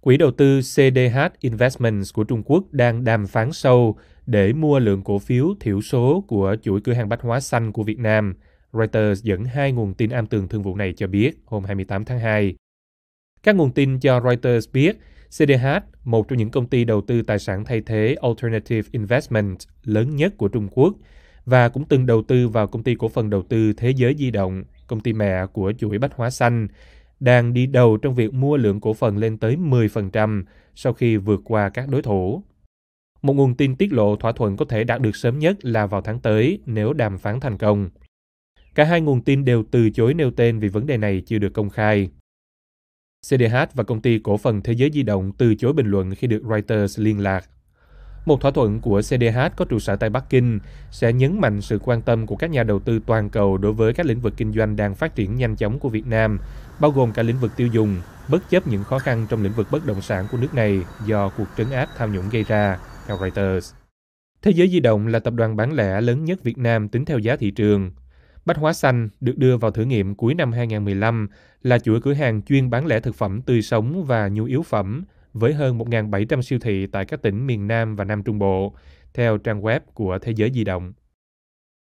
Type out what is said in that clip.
Quỹ đầu tư CDH Investments của Trung Quốc đang đàm phán sâu để mua lượng cổ phiếu thiểu số của chuỗi cửa hàng bách hóa xanh của Việt Nam. Reuters dẫn hai nguồn tin am tường thương vụ này cho biết hôm 28 tháng 2. Các nguồn tin cho Reuters biết CDH, một trong những công ty đầu tư tài sản thay thế Alternative Investment lớn nhất của Trung Quốc và cũng từng đầu tư vào công ty cổ phần đầu tư Thế giới di động, công ty mẹ của chuỗi bách hóa xanh, đang đi đầu trong việc mua lượng cổ phần lên tới 10% sau khi vượt qua các đối thủ. Một nguồn tin tiết lộ thỏa thuận có thể đạt được sớm nhất là vào tháng tới, nếu đàm phán thành công. Cả hai nguồn tin đều từ chối nêu tên vì vấn đề này chưa được công khai. CDH và công ty cổ phần Thế giới di động từ chối bình luận khi được Reuters liên lạc. Một thỏa thuận của CDH có trụ sở tại Bắc Kinh sẽ nhấn mạnh sự quan tâm của các nhà đầu tư toàn cầu đối với các lĩnh vực kinh doanh đang phát triển nhanh chóng của Việt Nam, bao gồm cả lĩnh vực tiêu dùng, bất chấp những khó khăn trong lĩnh vực bất động sản của nước này do cuộc trấn áp tham nhũng gây ra, theo Reuters. Thế giới di động là tập đoàn bán lẻ lớn nhất Việt Nam tính theo giá thị trường. Bách Hóa Xanh được đưa vào thử nghiệm cuối năm 2015 là chuỗi cửa hàng chuyên bán lẻ thực phẩm tươi sống và nhu yếu phẩm với hơn 1.700 siêu thị tại các tỉnh miền Nam và Nam Trung Bộ, theo trang web của Thế giới di động.